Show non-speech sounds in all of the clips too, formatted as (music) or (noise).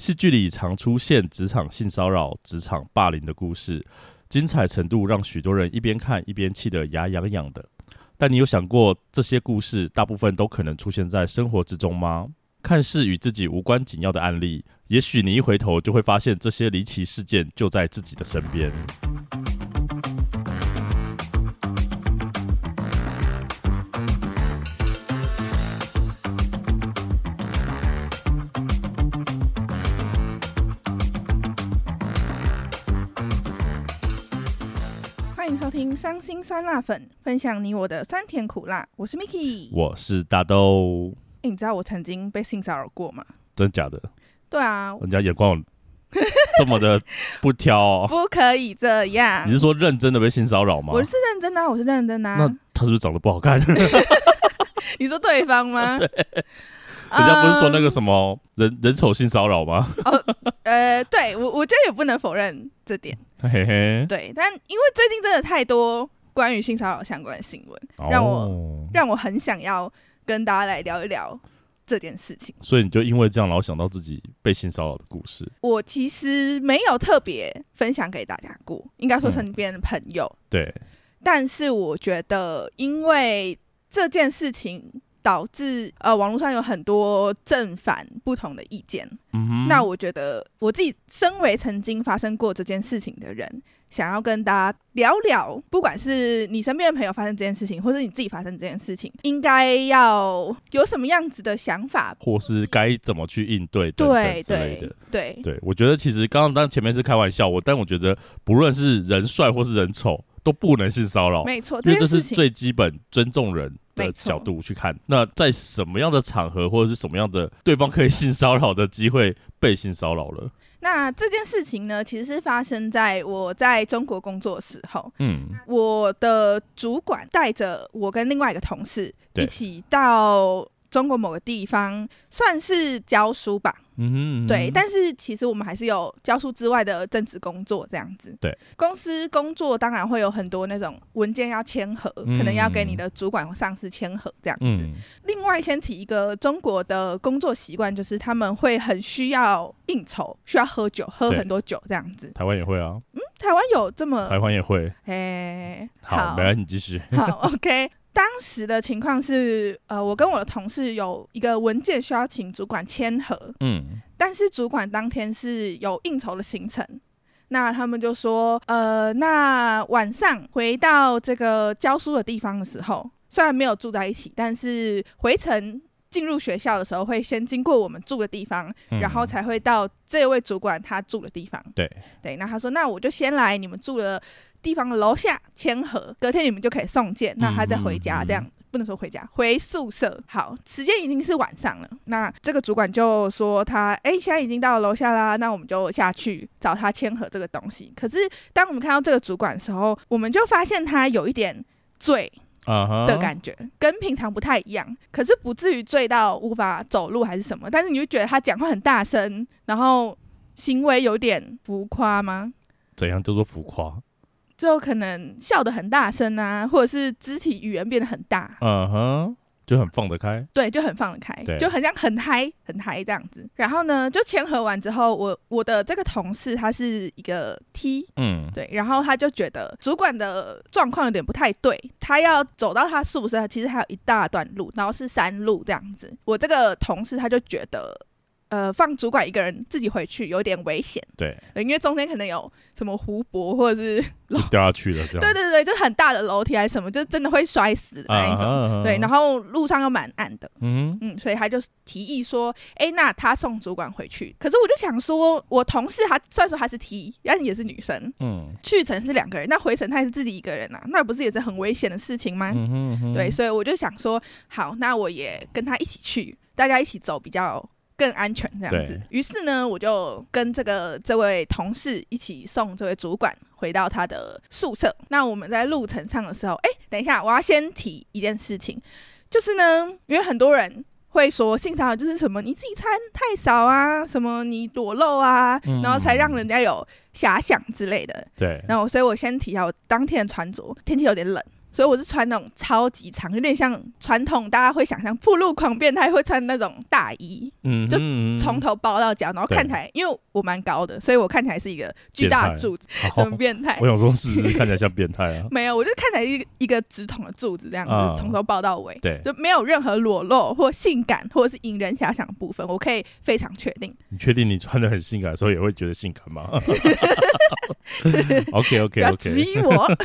戏剧里常出现职场性骚扰、职场霸凌的故事，精彩程度让许多人一边看一边气得牙痒痒的。但你有想过，这些故事大部分都可能出现在生活之中吗？看似与自己无关紧要的案例，也许你一回头就会发现，这些离奇事件就在自己的身边。听《伤心酸辣粉》，分享你我的酸甜苦辣。我是 Miki，我是大豆。欸，你知道我曾经被性骚扰过吗？真假的？对啊，人家眼光 (laughs) 这么的不挑哦，不可以这样。你是说认真的被性骚扰吗？我是认真的啊，我是认真的啊。那他是不是长得不好看？(laughs) 你说对方吗？(laughs) 对，人家不是说那个什么人人丑性骚扰吗？哦，呃，对我我觉得也不能否认这点。嘿嘿，对，但因为最近真的太多关于性骚扰相关的新闻，让我、哦、让我很想要跟大家来聊一聊这件事情。所以你就因为这样，然后想到自己被性骚扰的故事。我其实没有特别分享给大家过，应该说身边的朋友、嗯。对，但是我觉得，因为这件事情。导致呃，网络上有很多正反不同的意见。嗯。那我觉得我自己身为曾经发生过这件事情的人，想要跟大家聊聊，不管是你身边的朋友发生这件事情，或是你自己发生这件事情，应该要有什么样子的想法，或是该怎么去应对等等之类的。对对对，我觉得其实刚刚当前面是开玩笑，我但我觉得不论是人帅或是人丑，都不能性骚扰。没错，因为这是最基本尊重人的角度去看，那在什么样的场合或者是什么样的对方可以性骚扰的机会被性骚扰了？那这件事情呢，其实是发生在我在中国工作的时候。嗯，我的主管带着我跟另外一个同事一起到中国某个地方，算是教书吧。嗯哼，嗯哼，对，但是其实我们还是有教书之外的正职工作这样子。对，公司工作当然会有很多那种文件要签合，嗯，可能要给你的主管或上司签合这样子。嗯，另外，先提一个中国的工作习惯，就是他们会很需要应酬，需要喝酒，喝很多酒这样子。台湾也会啊。嗯，台湾有这么？台湾也会。哎，好，没关系，你继续。好，OK。当时的情况是，呃，我跟我的同事有一个文件需要请主管签合，嗯，但是主管当天是有应酬的行程，那他们就说，呃，那晚上回到这个教书的地方的时候，虽然没有住在一起，但是回程进入学校的时候会先经过我们住的地方，嗯，然后才会到这位主管他住的地方。对对，那他说，那我就先来你们住的。地方的楼下签合，隔天你们就可以送件，那他再回家，这样、嗯嗯、不能说回家，回宿舍。好，时间已经是晚上了，那这个主管就说他，哎、欸，现在已经到了楼下啦，那我们就下去找他签合这个东西。可是当我们看到这个主管的时候，我们就发现他有一点醉的感觉，uh -huh. 跟平常不太一样。可是不至于醉到无法走路还是什么，但是你就觉得他讲话很大声，然后行为有点浮夸吗？怎样叫做浮夸？就可能笑得很大声啊，或者是肢体语言变得很大，嗯哼，就很放得开，对，就很放得开，就很像很嗨很嗨这样子。然后呢，就签合完之后，我我的这个同事他是一个 T，嗯，对，然后他就觉得主管的状况有点不太对，他要走到他宿舍，其实还有一大段路，然后是山路这样子。我这个同事他就觉得。呃，放主管一个人自己回去有点危险，对，因为中间可能有什么湖泊或者是 (laughs) 掉下去了，这样，对对对，就很大的楼梯还是什么，就真的会摔死的那一种，啊、对，然后路上又蛮暗的，嗯嗯，所以他就提议说，哎、欸，那他送主管回去，可是我就想说，我同事他虽然说他是 T，但是也是女生，嗯，去程是两个人，那回程他也是自己一个人啊，那不是也是很危险的事情吗？嗯哼嗯哼，对，所以我就想说，好，那我也跟他一起去，大家一起走比较。更安全这样子，于是呢，我就跟这个这位同事一起送这位主管回到他的宿舍。那我们在路程上的时候，哎，等一下，我要先提一件事情，就是呢，因为很多人会说性骚扰就是什么你自己穿太少啊，什么你裸露啊，然后才让人家有遐想之类的。对，然后所以我先提一下我当天的穿着，天气有点冷。所以我是穿那种超级长，有点像传统大家会想象铺路狂变态会穿那种大衣，嗯，就从头包到脚，然后看起来，因为我蛮高的，所以我看起来是一个巨大的柱子，怎么变态？我想说是不是看起来像变态啊？(laughs) 没有，我就看起来一个一个直筒的柱子这样子，从、嗯、头包到尾，对，就没有任何裸露或性感或者是引人遐想的部分，我可以非常确定。你确定你穿的很性感，的时候也会觉得性感吗？OK OK OK，质疑我。(laughs)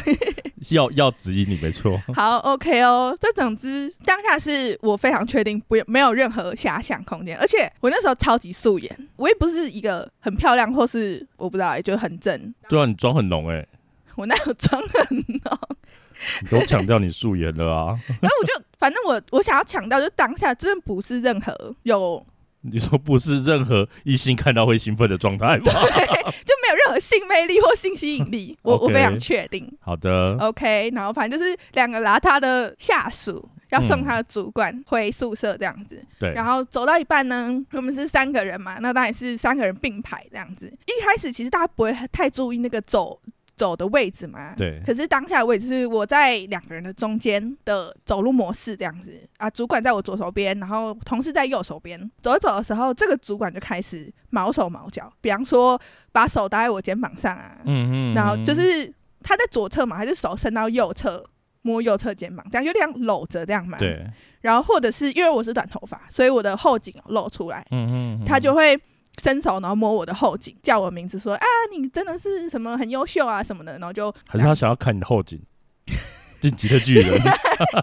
要要质疑你没错，好 OK 哦。这总之当下是我非常确定，不没有任何遐想空间，而且我那时候超级素颜，我也不是一个很漂亮或是我不知道哎、欸，就很正。对啊，你妆很浓哎、欸，我那有妆很浓？(laughs) 你都强调你素颜了啊。然后我就反正我我想要强调，就当下真的不是任何有。你说不是任何异性看到会兴奋的状态吗？(laughs) 对，就没有任何性魅力或性吸引力，我 Okay, 我非常确定。好的，OK，然后反正就是两个邋遢的下属要送他的主管回宿舍这样子。对、嗯，然后走到一半呢，我们是三个人嘛，那当然是三个人并排这样子。一开始其实大家不会太注意那个走。走的位置嘛，对。可是当下的位置是我在两个人的中间的走路模式这样子啊，主管在我左手边，然后同事在右手边。走一走的时候，这个主管就开始毛手毛脚，比方说把手搭在我肩膀上啊，嗯哼嗯哼，然后就是他在左侧嘛，还是手伸到右侧摸右侧肩膀，这样有点搂着这样嘛，对。然后或者是因为我是短头发，所以我的后颈露出来，嗯哼嗯，他就会。伸手，然后摸我的后颈，叫我名字，说：“啊，你真的是什么很优秀啊什么的。”然后就还是他想要看你的后颈，(laughs) 晋级的巨人，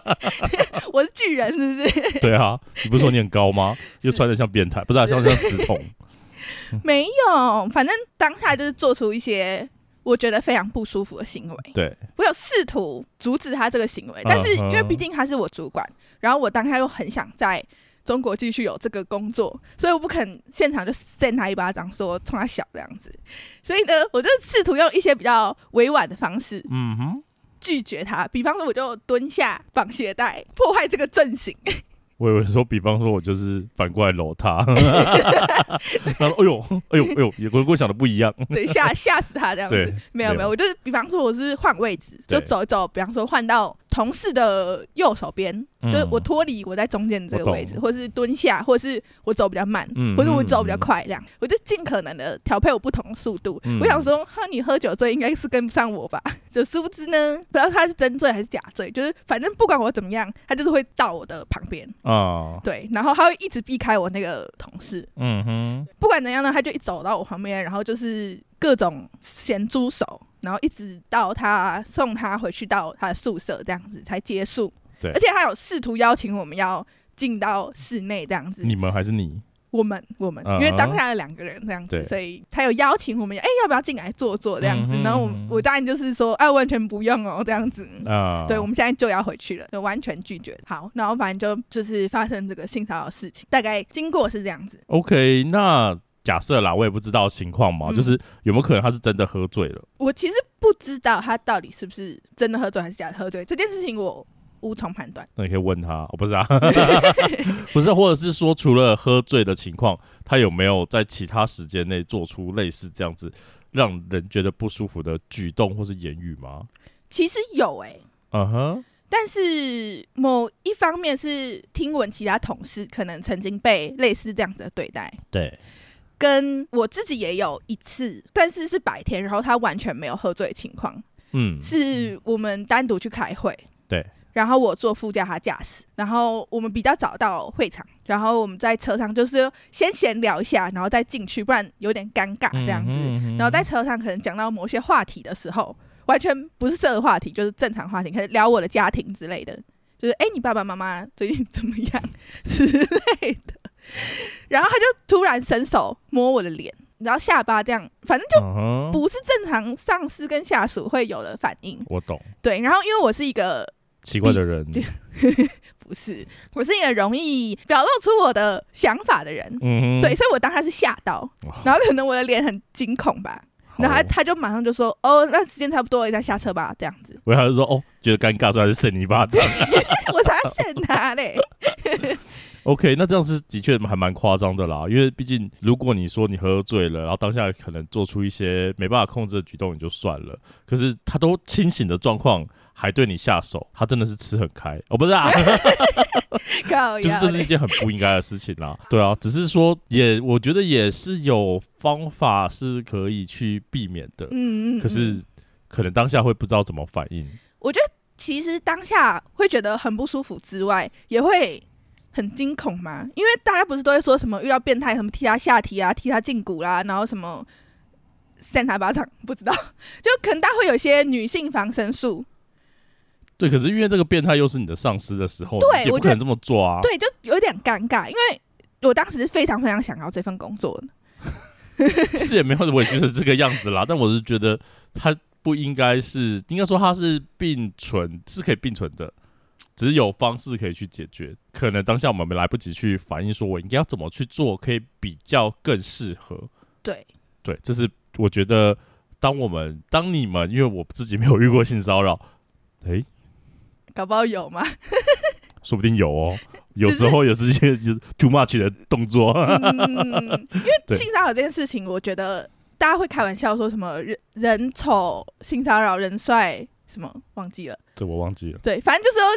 (laughs) 我是巨人，是不是？对啊，你不是说你很高吗？(laughs) 又穿的像变态，不是、啊、像像直筒？没有，反正当下就是做出一些我觉得非常不舒服的行为。对，我有试图阻止他这个行为，但是因为毕竟他是我主管，然后我当下又很想在。中国继续有这个工作，所以我不肯现场就扇他一巴掌，说冲他小这样子。所以呢，我就试图用一些比较委婉的方式，嗯哼，拒绝他。比方说，我就蹲下绑鞋带，破坏这个阵型。我以为说，比方说我就是反过来搂他，(laughs) 然后哎呦哎呦哎呦，也跟我想的不一样，对，吓吓死他这样子。对没有没有，我就是比方说我是换位置，就走一走，比方说换到同事的右手边。就是我脱离我在中间这个位置，或是蹲下，或是我走比较慢，或是我走比较快，这样。我就尽可能的调配我不同的速度。我想说，哈，你喝酒醉应该是跟不上我吧？(laughs) 就殊不知呢，不知道他是真醉还是假醉，就是反正不管我怎么样，他就是会到我的旁边。啊，对，然后他会一直避开我那个同事，嗯哼，不管怎样呢，他就一走到我旁边，然后就是各种咸猪手，然后一直到他送他回去到他的宿舍这样子才结束。对而且他有试图邀请我们要进到室内这样子，你们还是你？我们我们，uh. 因为当下的两个人这样子，对所以他有邀请我们，哎、欸，要不要进来坐坐这样子？嗯、然后我我当然就是说，哎、啊，完全不用哦，这样子。啊，对，我们现在就要回去了，就完全拒绝。好，然后反正就就是发生这个性骚扰事情，大概经过是这样子。OK，那假设啦，我也不知道情况嘛，嗯、就是有没有可能他是真的喝醉了？我其实不知道他到底是不是真的喝醉还是假的喝醉这件事情，我。无从判断。那你可以问他，我不是啊，(laughs) 不是，或者是说，除了喝醉的情况，他有没有在其他时间内做出类似这样子让人觉得不舒服的举动或是言语吗？其实有哎、欸，嗯哼、uh-huh、但是某一方面是听闻其他同事可能曾经被类似这样子的对待，对，跟我自己也有一次，但是是白天，然后他完全没有喝醉的情况，嗯，是我们单独去开会，对。然后我坐副驾，他驾驶。然后我们比较早到会场，然后我们在车上就是先闲聊一下，然后再进去，不然有点尴尬这样子。嗯嗯嗯、然后在车上可能讲到某些话题的时候，完全不是这个话题，就是正常话题，开始聊我的家庭之类的，就是哎，你爸爸妈妈最近怎么样之类的。(laughs) 然后他就突然伸手摸我的脸，然后下巴这样，反正就不是正常上司跟下属会有的反应。我懂。对，然后因为我是一个。奇怪的人，(laughs) 不是，我是一个容易表露出我的想法的人，嗯，对，所以我当他是吓到，然后可能我的脸很惊恐吧，然后他他就马上就说，哦，那时间差不多了，再下车吧，这样子。我他就说，哦，觉得尴尬，所以还是扇你一巴掌，(laughs) 我才要扇他嘞。OK，那这样是的确还蛮夸张的啦，因为毕竟如果你说你喝醉了，然后当下可能做出一些没办法控制的举动，也就算了，可是他都清醒的状况。还对你下手，他真的是吃很开哦，不是啊，(laughs) (laughs) 就是这是一件很不应该的事情啦。对啊，只是说也，我觉得也是有方法是可以去避免的。嗯，嗯，嗯，可是可能当下会不知道怎么反应。我觉得其实当下会觉得很不舒服之外，也会很惊恐嘛，因为大家不是都会说什么遇到变态什么踢他下体啊，踢他胫骨啦，然后什么。扇他巴掌，(laughs) 不知道，就可能大家会有一些女性防身术。对，可是因为这个变态又是你的上司的时候，对，也不可能这么做啊。对，就有点尴尬，因为我当时是非常非常想要这份工作的。(laughs) 是也没有委屈成这个样子啦，但我是觉得他不应该是，应该说他是并存，是可以并存的，只是有方式可以去解决。可能当下我们没来不及去反应，说我应该要怎么去做，可以比较更适合。对，对，这是。我觉得，当我们当你们，因为我自己没有遇过性骚扰，哎、欸，搞不好有吗？(laughs) 说不定有哦。(laughs) 有时候也是一些 too much 的动作。嗯、(laughs) 因为性骚扰这件事情，我觉得大家会开玩笑说什么人人丑性骚扰，人帅什么忘记了？这我忘记了。对，反正就是说，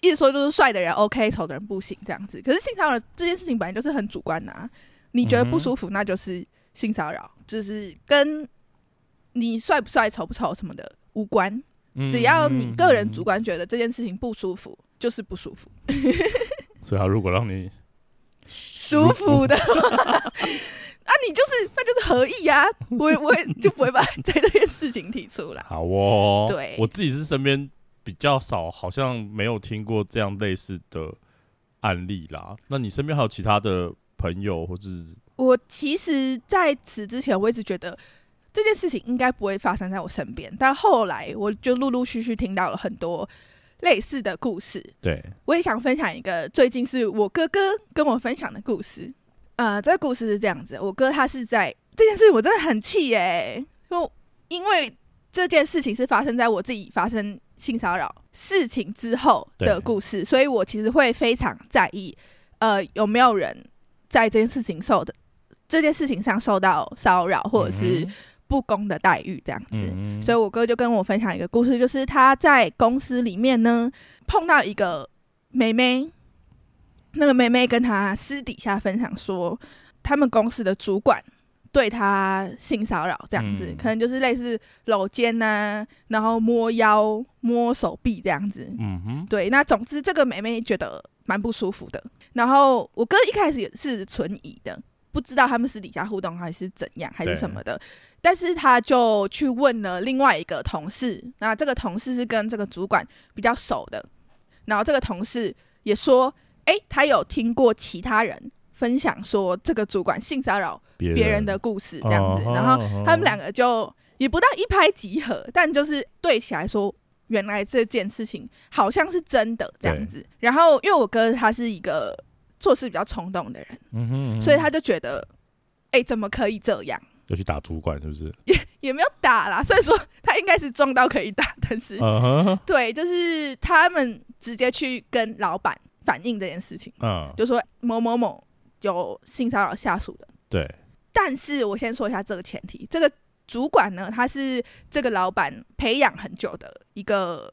一直说就是帅的人 OK，丑的人不行这样子。可是性骚扰这件事情本来就是很主观的啊，你觉得不舒服，那就是。性骚扰就是跟你帅不帅、丑不丑什么的无关，只要你个人主观觉得这件事情不舒服，就是不舒服。(laughs) 所以，他如果让你舒服的话，(laughs) 啊，你就是那就是合意啊，我我也就不会把 (laughs) 这件事情提出来。好哦，对，我自己是身边比较少，好像没有听过这样类似的案例啦。那你身边还有其他的朋友或者是？我其实在此之前，我一直觉得这件事情应该不会发生在我身边，但后来我就陆陆续续听到了很多类似的故事。对，我也想分享一个最近是我哥哥跟我分享的故事。呃，这个故事是这样子，我哥他是在这件事，我真的很气耶，就因为这件事情是发生在我自己发生性骚扰事情之后的故事，所以我其实会非常在意，呃，有没有人在这件事情受的。这件事情上受到骚扰或者是不公的待遇，这样子，嗯、所以我哥就跟我分享一个故事，就是他在公司里面呢碰到一个妹妹，那个妹妹跟他私底下分享说，他们公司的主管对他性骚扰，这样子，嗯、可能就是类似搂肩呐，然后摸腰、摸手臂这样子，嗯哼，对，那总之这个妹妹觉得蛮不舒服的，然后我哥一开始也是存疑的。不知道他们私底下互动还是怎样，还是什么的，但是他就去问了另外一个同事，那这个同事是跟这个主管比较熟的，然后这个同事也说，哎、欸，他有听过其他人分享说这个主管性骚扰别人。的故事这样子，然后他们两个就也不到一拍即合，但就是对起来说，原来这件事情好像是真的这样子，然后因为我哥他是一个。做事比较冲动的人，嗯哼嗯哼，所以他就觉得，哎、欸，怎么可以这样？要去打主管是不是？也 (laughs) 也没有打啦，所以说他应该是撞到可以打，但是，对，就是他们直接去跟老板反映这件事情，嗯，就说某某某有性骚扰下属的，对。但是我先说一下这个前提，这个主管呢，他是这个老板培养很久的一个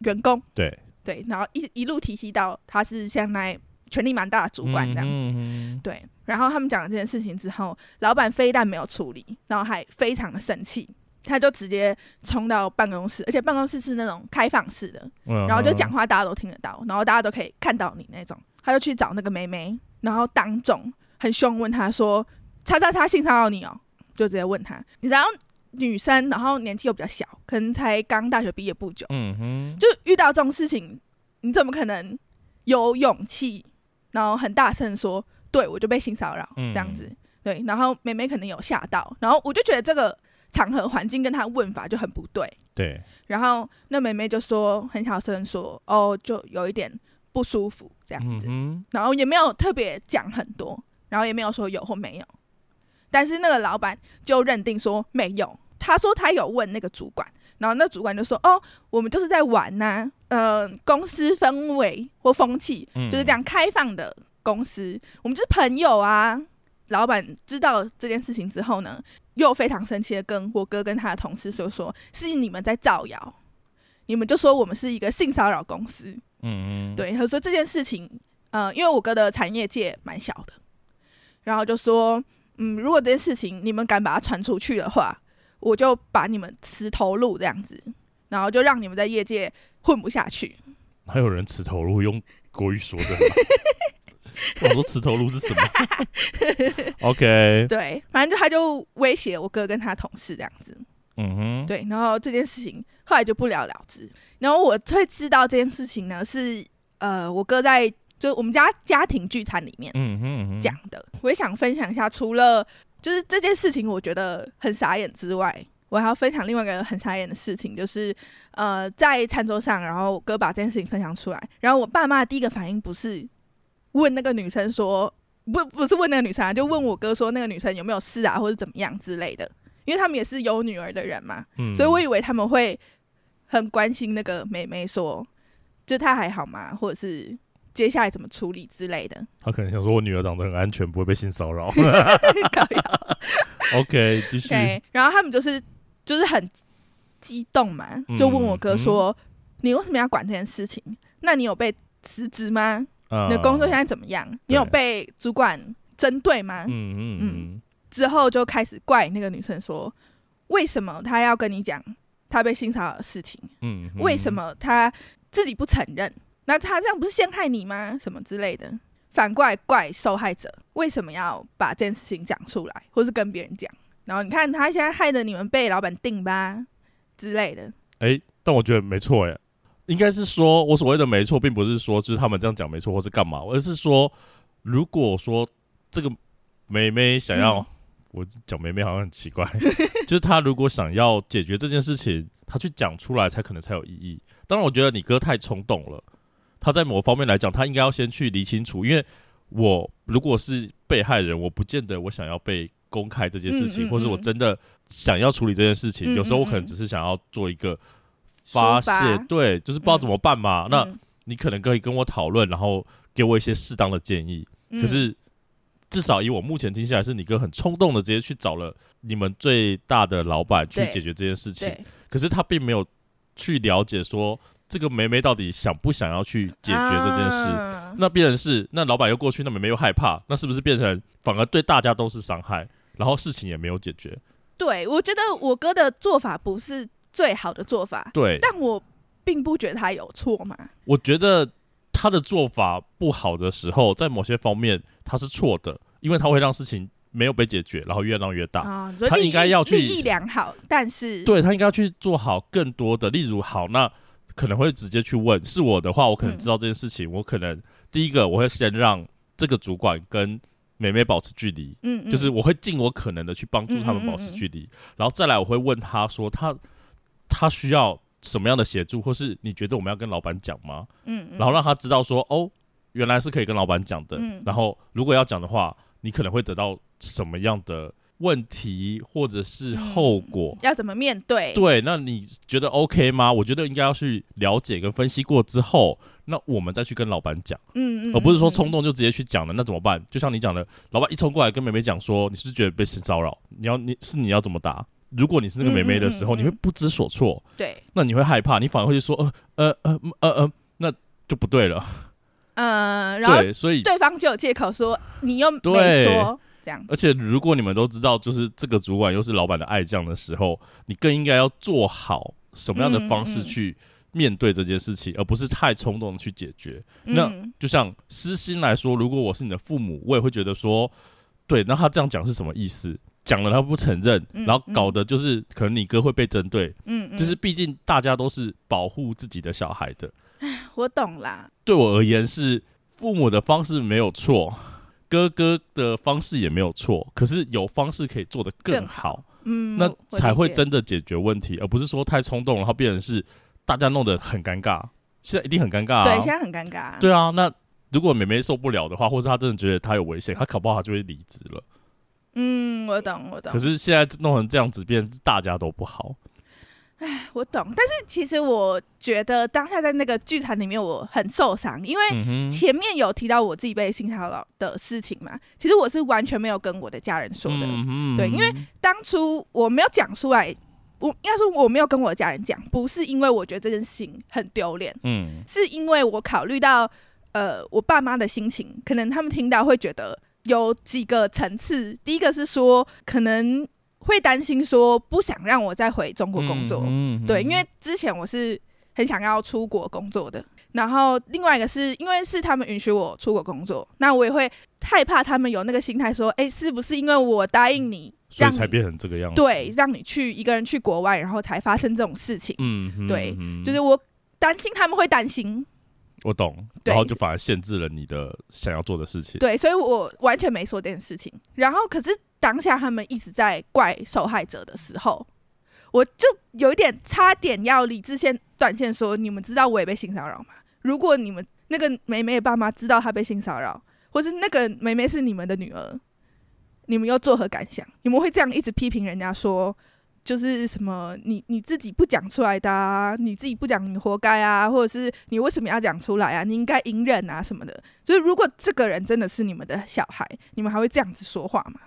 员工，对对，然后一一路提携到他是现在。权力蛮大的主管这样子，嗯嗯、对。然后他们讲了这件事情之后，老板非但没有处理，然后还非常的生气，他就直接冲到办公室，而且办公室是那种开放式的，嗯、然后就讲话大家都听得到，然后大家都可以看到你那种。他就去找那个妹妹，然后当众很凶问他说：“叉叉叉性骚扰你哦？”就直接问他，你知道女生，然后年纪又比较小，可能才刚大学毕业不久，嗯哼，就遇到这种事情，你怎么可能有勇气？然后很大声说：“对，我就被性骚扰这样子。嗯”对，然后妹妹可能有吓到，然后我就觉得这个场合环境跟她问法就很不对。对。然后那妹妹就说很小声说：“哦，就有一点不舒服这样子。嗯”然后也没有特别讲很多，然后也没有说有或没有。但是那个老板就认定说没有，他说他有问那个主管。然后那主管就说：“哦，我们就是在玩呐、啊，呃，公司氛围或风气就是这样开放的公司，嗯、我们就是朋友啊。”老板知道这件事情之后呢，又非常生气的跟我哥跟他的同事说：“说是你们在造谣，你们就说我们是一个性骚扰公司。嗯嗯，对，他说这件事情，呃，因为我哥的产业界蛮小的，然后就说，嗯，如果这件事情你们敢把它传出去的话，我就把你们辞头路这样子，然后就让你们在业界混不下去。还有人辞头路用国语说的吗？(laughs) 我说辞头路是什么？OK，(laughs) 对，反正就他就威胁我哥跟他同事这样子。嗯哼，对，然后这件事情后来就不了了之。然后我会知道这件事情呢，是呃，我哥在就我们家家庭聚餐里面讲的。我也想分享一下，除了就是这件事情我觉得很傻眼之外，我还要分享另外一个很傻眼的事情，就是呃，在餐桌上，然后我哥把这件事情分享出来，然后我爸妈第一个反应不是问那个女生说，不不是问那个女生啊，就问我哥说那个女生有没有事啊，或者怎么样之类的。因为他们也是有女儿的人嘛，嗯、所以我以为他们会很关心那个妹妹，说就她还好吗，或者是接下来怎么处理之类的。他可能想说，我女儿长得很安全，不会被性骚扰。(laughs) (laughs) OK，继续。Okay, 然后他们就是就是很激动嘛，就问我哥说：“嗯、你为什么要管这件事情？那你有被辞职吗？嗯、你的工作现在怎么样？你有被主管针对吗？”嗯嗯嗯。嗯之后就开始怪那个女生说，为什么她要跟你讲她被性骚扰的事情？嗯，嗯，为什么她自己不承认？那她这样不是陷害你吗？什么之类的，反过来怪受害者为什么要把这件事情讲出来，或是跟别人讲？然后你看她现在害得你们被老板定吧之类的。哎、欸，但我觉得没错哎，应该是说我所谓的没错，并不是说就是他们这样讲没错，或是干嘛，而是说如果说这个妹妹想要、嗯。我讲妹妹好像很奇怪，(laughs) 就是他如果想要解决这件事情，他去讲出来才可能才有意义。当然，我觉得你哥太冲动了。他在某方面来讲，他应该要先去理清楚。因为我如果是被害人，我不见得我想要被公开这件事情，嗯嗯嗯，或是我真的想要处理这件事情。有时候我可能只是想要做一个发泄，发对，就是不知道怎么办嘛。嗯、那你可能可以跟我讨论，然后给我一些适当的建议。可是。至少以我目前听下来，是你哥很冲动的直接去找了你们最大的老板去解决这件事情。可是他并没有去了解说这个梅梅到底想不想要去解决这件事。啊、那变成是那老板又过去，那梅梅又害怕，那是不是变成反而对大家都是伤害？然后事情也没有解决。对，我觉得我哥的做法不是最好的做法。对，但我并不觉得他有错嘛。我觉得。他的做法不好的时候，在某些方面他是错的，因为他会让事情没有被解决，然后越闹越大。哦、他应该要去利益良好，但是对他应该要去做好更多的，例如好，那可能会直接去问，是我的话，我可能知道这件事情，嗯、我可能第一个我会先让这个主管跟妹妹保持距离，嗯，嗯，就是我会尽我可能的去帮助他们保持距离，然后再来我会问他说他他需要。什么样的协助，或是你觉得我们要跟老板讲吗？嗯，嗯，然后让他知道说，哦，原来是可以跟老板讲的。嗯，然后如果要讲的话，你可能会得到什么样的问题，或者是后果？嗯，要怎么面对？对，那你觉得 OK 吗？我觉得应该要去了解跟分析过之后，那我们再去跟老板讲。嗯，而不是说冲动就直接去讲了，那怎么办？就像你讲的，老板一冲过来跟妹妹讲说，你是不是觉得被性骚扰？你要你是你要怎么答？如果你是那个妹妹的时候，嗯嗯嗯嗯，你会不知所措。对，那你会害怕，你反而会说，呃呃呃呃呃，那就不对了。嗯，然后所以对方就有借口说你又没说这样。而且如果你们都知道，就是这个主管又是老板的爱将的时候，你更应该要做好什么样的方式去面对这件事情，而不是太冲动的去解决。嗯、那就像私心来说，如果我是你的父母，我也会觉得说，对，那他这样讲是什么意思？讲了他不承认，嗯、然后搞的就是可能你哥会被针对，嗯，嗯就是毕竟大家都是保护自己的小孩的。我懂啦。对我而言是父母的方式没有错，哥哥的方式也没有错，可是有方式可以做得更好，嗯，那才会真的解决问题，而不是说太冲动，然后变成是大家弄得很尴尬。现在一定很尴尬啊，对，现在很尴尬。对啊，那如果妹妹受不了的话，或是她真的觉得她有危险，她搞不好她就会离职了。嗯，我懂，我懂。可是现在弄成这样子，变大家都不好。哎，我懂。但是其实我觉得当下在那个剧场里面，我很受伤，因为前面有提到我自己被性骚扰的事情嘛。其实我是完全没有跟我的家人说的，嗯、对，因为当初我没有讲出来我应该说我没有跟我家人讲，不是因为我觉得这件事情很丢脸，嗯，是因为我考虑到呃我爸妈的心情，可能他们听到会觉得有几个层次。第一个是说可能会担心说不想让我再回中国工作，嗯嗯、对，因为之前我是很想要出国工作的。然后另外一个是因为是他们允许我出国工作，那我也会害怕他们有那个心态说，哎，是不是因为我答应你，所以才变成这个样子？对，让你去一个人去国外，然后才发生这种事情。嗯，嗯对，嗯、就是我担心他们会担心。我懂，然后就反而限制了你的想要做的事情。对，所以我完全没说这件事情。然后可是当下他们一直在怪受害者的时候。我就有一点差点要理智线断线，说你们知道我也被性骚扰吗？如果你们那个梅梅的爸妈知道她被性骚扰，或是那个梅梅是你们的女儿，你们又作何感想？你们会这样一直批评人家说，就是什么你你自己不讲出来的啊，你自己不讲你活该啊，或者是你为什么要讲出来啊？你应该隐忍啊什么的。就是如果这个人真的是你们的小孩，你们还会这样子说话吗？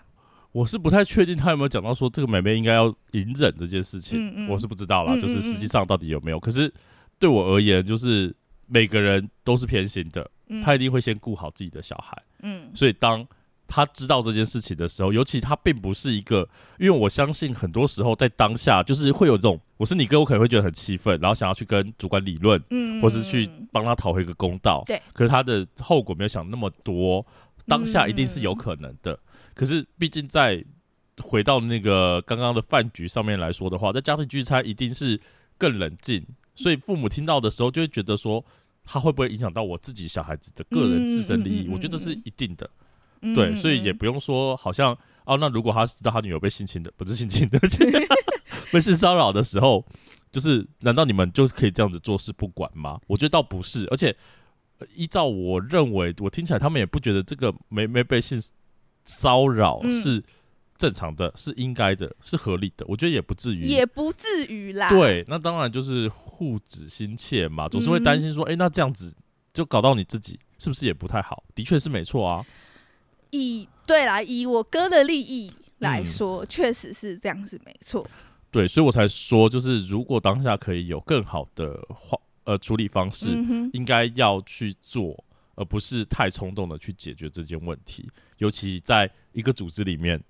我是不太确定他有没有讲到说这个妹妹应该要隐忍这件事情，嗯嗯我是不知道啦，就是实际上到底有没有？可是对我而言，就是每个人都是偏心的，嗯、他一定会先顾好自己的小孩。嗯，所以当他知道这件事情的时候，尤其他并不是一个，因为我相信很多时候在当下就是会有这种，我是你哥，我可能会觉得很气愤，然后想要去跟主管理论，嗯，或是去帮他讨回一个公道。对，可是他的后果没有想那么多，当下一定是有可能的。嗯可是，毕竟在回到那个刚刚的饭局上面来说的话，在家庭聚餐一定是更冷静，所以父母听到的时候就会觉得说，他会不会影响到我自己小孩子的个人自身利益？我觉得这是一定的，对，所以也不用说好像哦，那如果他知道他女友被性侵的，不是性侵的，(laughs) (laughs) 被性骚扰的时候，就是难道你们就是可以这样子做事不管吗？我觉得倒不是，而且依照我认为，我听起来他们也不觉得这个没没被性。骚扰是正常的，嗯、是应该的，是合理的。我觉得也不至于，也不至于啦。对，那当然就是护子心切嘛，总是会担心说，哎、嗯欸，那这样子就搞到你自己，是不是也不太好？的确是没错啊。以对啦，以我哥的利益来说，确、嗯、实是这样子没错。对，所以我才说，就是如果当下可以有更好的话，呃，处理方式，嗯、应该要去做。而不是太冲动的去解决这件问题，尤其在一个组织里面，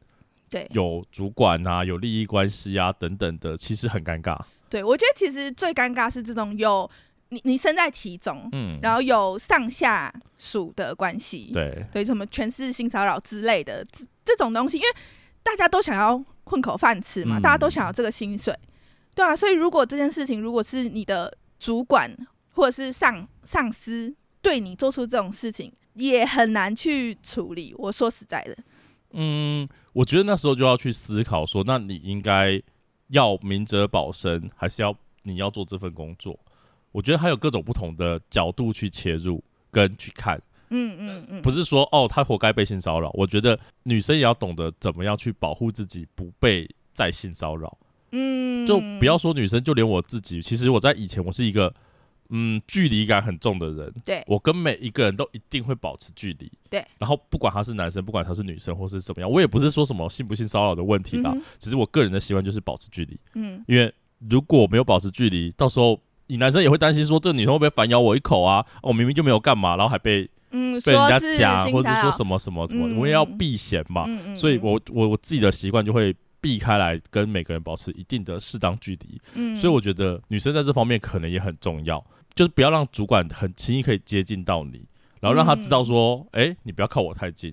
对，有主管啊，有利益关系啊等等的，其实很尴尬。对，我觉得其实最尴尬是这种有你你身在其中，嗯，然后有上下属的关系，对对，什么全是性骚扰之类的这这种东西，因为大家都想要混口饭吃嘛，嗯、大家都想要这个薪水，对啊，所以如果这件事情如果是你的主管或者是上上司。对你做出这种事情也很难去处理。我说实在的，嗯，我觉得那时候就要去思考说，那你应该要明哲保身，还是要你要做这份工作？我觉得还有各种不同的角度去切入跟去看。嗯嗯嗯，不是说哦，他活该被性骚扰。我觉得女生也要懂得怎么样去保护自己，不被再性骚扰。嗯，就不要说女生，就连我自己，其实我在以前我是一个。嗯，距离感很重的人，对，我跟每一个人都一定会保持距离，对。然后不管他是男生，不管他是女生，或是怎么样，我也不是说什么性不性骚扰的问题啦。嗯、只是我个人的习惯就是保持距离，嗯。因为如果没有保持距离，到时候你男生也会担心说，这个女生会不会反咬我一口啊？我明明就没有干嘛，然后还被嗯被人家讲，或者说什么什么什么，嗯、我也要避嫌嘛。所以我我我自己的习惯就会。避开来跟每个人保持一定的适当距离，嗯，所以我觉得女生在这方面可能也很重要，就是不要让主管很轻易可以接近到你，然后让他知道说，哎、嗯。欸，你不要靠我太近，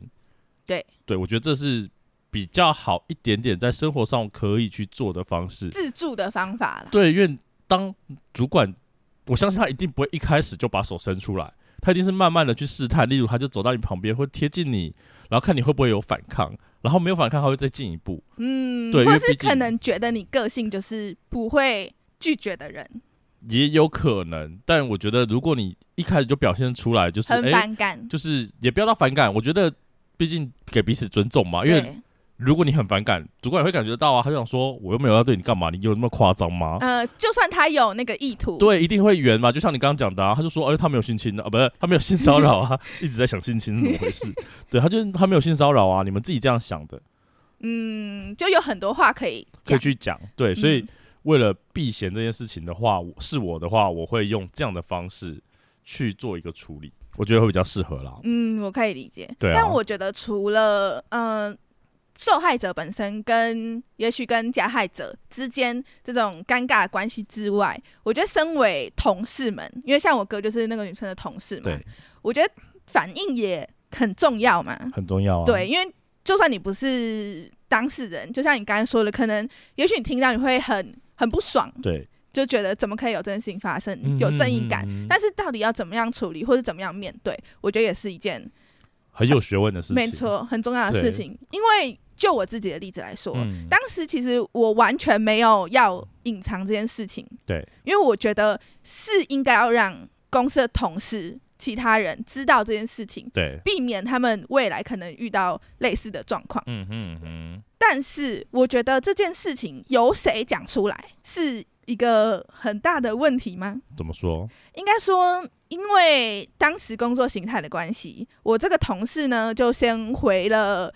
对，对我觉得这是比较好一点点，在生活上可以去做的方式，自助的方法啦。对，因为当主管，我相信他一定不会一开始就把手伸出来，他一定是慢慢的去试探，例如他就走到你旁边，会贴近你，然后看你会不会有反抗。然后没有反抗，他会再进一步。嗯，对，或是可能觉得你个性就是不会拒绝的人，也有可能。但我觉得，如果你一开始就表现出来，就是很反感，就是也不要到反感。我觉得，毕竟给彼此尊重嘛，因为。如果你很反感，主管也会感觉到啊，他就想说，我又没有要对你干嘛，你有那么夸张吗？呃，就算他有那个意图，对，一定会圆嘛。就像你刚刚讲的啊，他就说，哎，他没有性侵的啊，不是，他没有性骚扰啊，(laughs) 一直在想性侵是怎么回事？对，他就他没有性骚扰啊，你们自己这样想的。嗯，就有很多话可以可以去讲，对，所以为了避嫌这件事情的话，是我的话，我会用这样的方式去做一个处理，我觉得会比较适合啦。嗯，我可以理解。对啊。但我觉得除了嗯、呃，受害者本身跟也许跟加害者之间这种尴尬的关系之外，我觉得身为同事们，因为像我哥就是那个女生的同事嘛，对，我觉得反应也很重要嘛，很重要啊。对，因为就算你不是当事人，就像你刚才说的，可能也许你听到你会很。很不爽，对，就觉得怎么可以有这件事情发生，有正义感，嗯嗯嗯，但是到底要怎么样处理，或者怎么样面对，我觉得也是一件很有学问的事情，没错，很重要的事情。因为就我自己的例子来说，嗯，当时其实我完全没有要隐藏这件事情，对，因为我觉得是应该要让公司的同事。其他人知道这件事情，对，避免他们未来可能遇到类似的状况。嗯嗯嗯。但是我觉得这件事情由谁讲出来是一个很大的问题吗？怎么说？应该说，因为当时工作形态的关系，我这个同事呢就先回了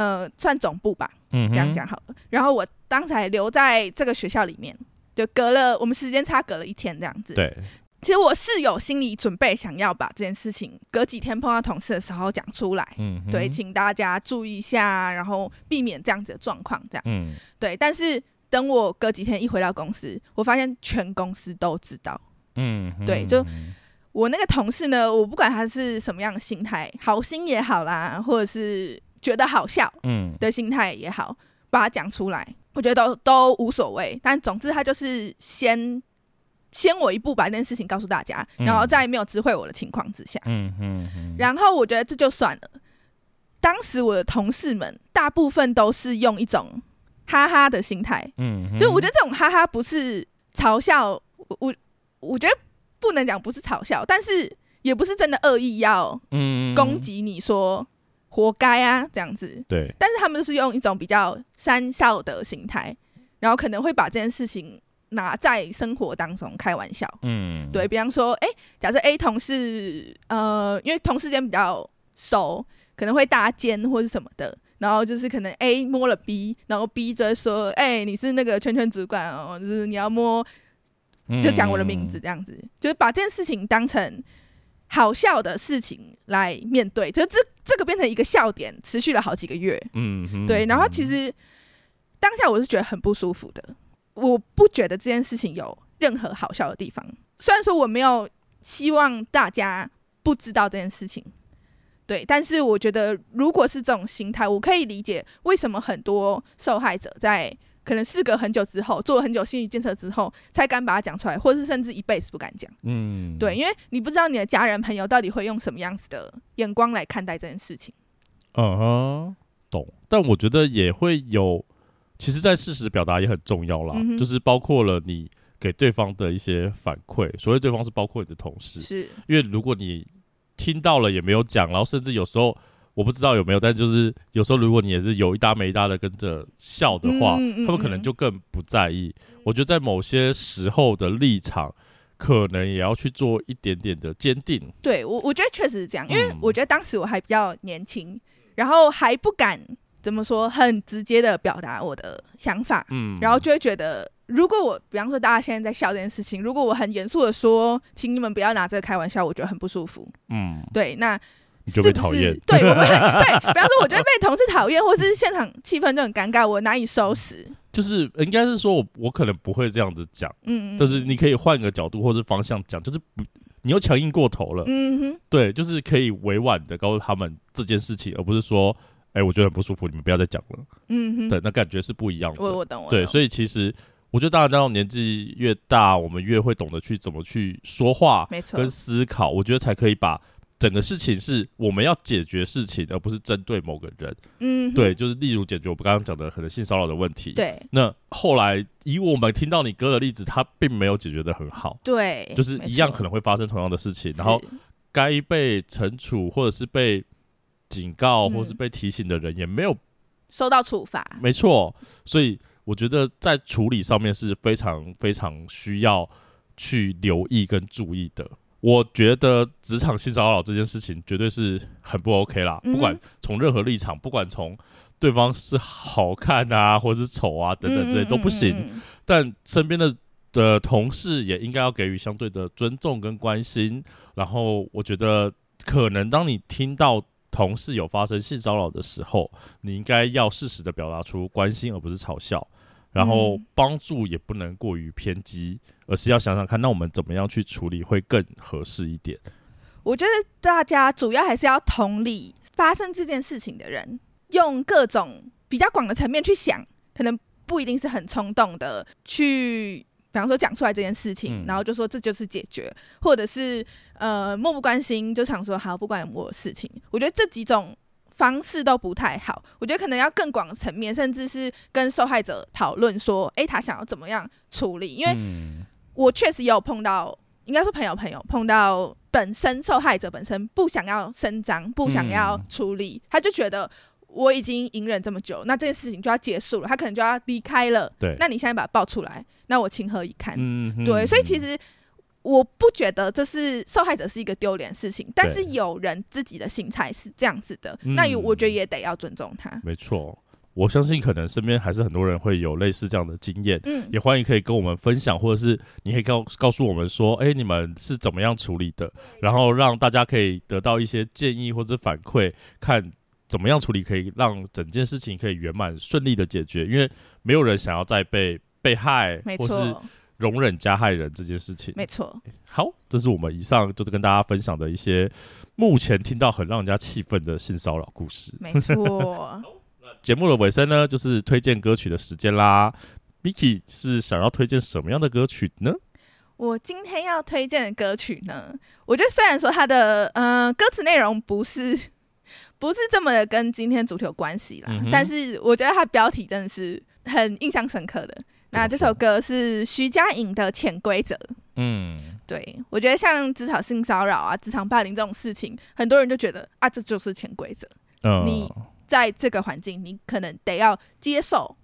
呃，算总部吧，嗯，这样讲好了。然后我当时还留在这个学校里面，就隔了我们时间差隔了一天这样子。对。其实我是有心理准备，想要把这件事情隔几天碰到同事的时候讲出来。嗯，对，请大家注意一下，然后避免这样子的状况。这样，嗯，对。但是等我隔几天一回到公司，我发现全公司都知道。嗯，对，就我那个同事呢，我不管他是什么样的心态，好心也好啦，或者是觉得好笑，嗯，的心态也好，把它讲出来，我觉得都都无所谓。但总之，他就是先。先我一步把这件事情告诉大家，然后在没有知会我的情况之下，嗯嗯嗯，然后我觉得这就算了。当时我的同事们大部分都是用一种哈哈的心态，嗯，就我觉得这种哈哈不是嘲笑，我我我觉得不能讲不是嘲笑，但是也不是真的恶意要攻击你说活该啊这样子，对。但是他们就是用一种比较三笑的心态，然后可能会把这件事情。拿在生活当中开玩笑，嗯，对，比方说，哎、欸，假设 A 同事，呃，因为同事间比较熟，可能会搭肩或者什么的，然后就是可能 A 摸了 B，然后 B 就会说，哎、欸，你是那个圈圈主管哦，就是你要摸，就讲我的名字这样子，嗯、就是把这件事情当成好笑的事情来面对，就这这个变成一个笑点，持续了好几个月，嗯，对，然后其实当下我是觉得很不舒服的。我不觉得这件事情有任何好笑的地方。虽然说我没有希望大家不知道这件事情，对，但是我觉得如果是这种心态，我可以理解为什么很多受害者在可能事隔很久之后，做了很久心理建设之后，才敢把它讲出来，或是甚至一辈子不敢讲。嗯，对，因为你不知道你的家人朋友到底会用什么样子的眼光来看待这件事情。嗯哼，懂。但我觉得也会有。其实，在事实表达也很重要啦，嗯、就是包括了你给对方的一些反馈。所谓对方是包括你的同事，是因为如果你听到了也没有讲，然后甚至有时候我不知道有没有，但就是有时候如果你也是有一搭没一搭的跟着笑的话，嗯嗯嗯、他们可能就更不在意。我觉得在某些时候的立场，可能也要去做一点点的坚定。对我，我觉得确实是这样，因为我觉得当时我还比较年轻，然后还不敢。怎么说？很直接的表达我的想法，嗯，然后就会觉得，如果我，比方说大家现在在笑这件事情，如果我很严肃的说，请你们不要拿这个开玩笑，我觉得很不舒服，嗯，对，那你就被讨厌？对，我会对，比方说，我觉得被同事讨厌，或是现场气氛就很尴尬，我难以收拾。(laughs) 就是应该是说我我可能不会这样子讲，嗯，就是你可以换个角度或者方向讲，就是不，你又强硬过头了，嗯哼，对，就是可以委婉的告诉他们这件事情，而不是说。哎、欸，我觉得很不舒服，你们不要再讲了。嗯哼，对，那感觉是不一样的。我我懂。对，所以其实我觉得，当然，那种年纪越大，我们越会懂得去怎么去说话，没错，跟思考。我觉得才可以把整个事情是我们要解决事情，而不是针对某个人。嗯，对，就是例如解决我们刚刚讲的可能性骚扰的问题。对，那后来以我们听到你哥的例子，他并没有解决的很好。对，就是一样可能会发生同样的事情，然后该被惩处或者是被。警告或是被提醒的人也没有受到处罚，没错，所以我觉得在处理上面是非常非常需要去留意跟注意的。我觉得职场性骚扰这件事情绝对是很不 OK 啦，不管从任何立场，不管从对方是好看啊，或者是丑啊等等这些都不行。嗯嗯嗯，但身边的的同事也应该要给予相对的尊重跟关心。然后我觉得，可能当你听到同事有发生性骚扰的时候，你应该要适时的表达出关心，而不是嘲笑。然后帮助也不能过于偏激，而是要想想看，那我们怎么样去处理会更合适一点。我觉得大家主要还是要同理发生这件事情的人，用各种比较广的层面去想，可能不一定是很冲动的去，比方说讲出来这件事情，嗯、然后就说这就是解决，或者是呃漠不关心，就想说好不管我的事情。我觉得这几种方式都不太好，我觉得可能要更广层面，甚至是跟受害者讨论说，诶、欸，他想要怎么样处理？因为我确实也有碰到，应该说朋友朋友碰到。本身受害者本身不想要声张，不想要处理，嗯、他就觉得我已经隐忍这么久，那这件事情就要结束了，他可能就要离开了。对，那你现在把他爆出来，那我情何以堪？嗯，对，所以其实我不觉得这是受害者是一个丢脸的事情，但是有人自己的心态是这样子的，对那我觉得也得要尊重他。没错。我相信可能身边还是很多人会有类似这样的经验，嗯，也欢迎可以跟我们分享，或者是你可以告告诉我们说，哎，你们是怎么样处理的，然后让大家可以得到一些建议或者反馈，看怎么样处理可以让整件事情可以圆满顺利的解决，因为没有人想要再被被害，没错，或是容忍加害人这件事情，没错。好，这是我们以上就是跟大家分享的一些目前听到很让人家气愤的性骚扰故事，没错。(laughs) 节目的尾声呢，就是推荐歌曲的时间啦。Miki 是想要推荐什么样的歌曲呢？我今天要推荐的歌曲呢，我觉得虽然说它的呃歌词内容不是不是这么的跟今天主题有关系啦，嗯、但是我觉得它标题真的是很印象深刻的。那这首歌是徐佳莹的《潜规则》。嗯，对，我觉得像职场性骚扰啊、职场霸凌这种事情，很多人就觉得啊，这就是潜规则。嗯，你。在这个环境，你可能得要接受，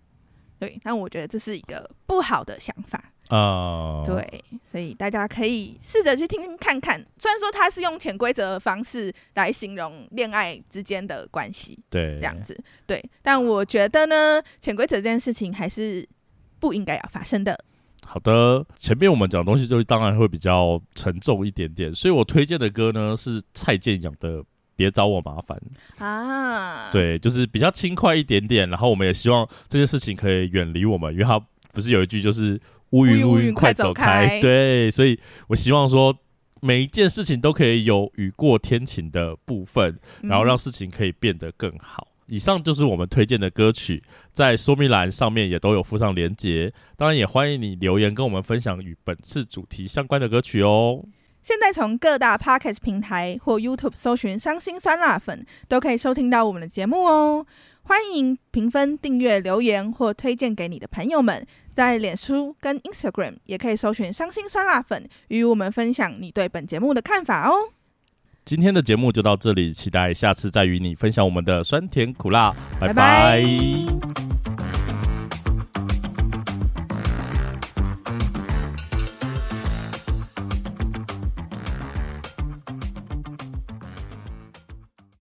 对，但我觉得这是一个不好的想法啊。Uh、对，所以大家可以试着去听听看看。虽然说他是用潜规则的方式来形容恋爱之间的关系，对，这样子，对，但我觉得呢，潜规则这件事情还是不应该要发生的。好的，前面我们讲的东西就当然会比较沉重一点点，所以我推荐的歌呢是蔡健雅的。别找我麻烦啊！对，就是比较轻快一点点，然后我们也希望这件事情可以远离我们，因为他不是有一句就是乌云乌云快走开，对，所以我希望说每一件事情都可以有雨过天晴的部分，然后让事情可以变得更好。以上就是我们推荐的歌曲，在说明栏上面也都有附上连结，当然也欢迎你留言跟我们分享与本次主题相关的歌曲哦。现在从各大 Podcast 平台或 YouTube 搜寻“伤心酸辣粉”，都可以收听到我们的节目哦。欢迎评分、订阅、留言或推荐给你的朋友们。在脸书跟 Instagram 也可以搜寻“伤心酸辣粉”，与我们分享你对本节目的看法哦。今天的节目就到这里，期待下次再与你分享我们的酸甜苦辣。拜拜。拜拜。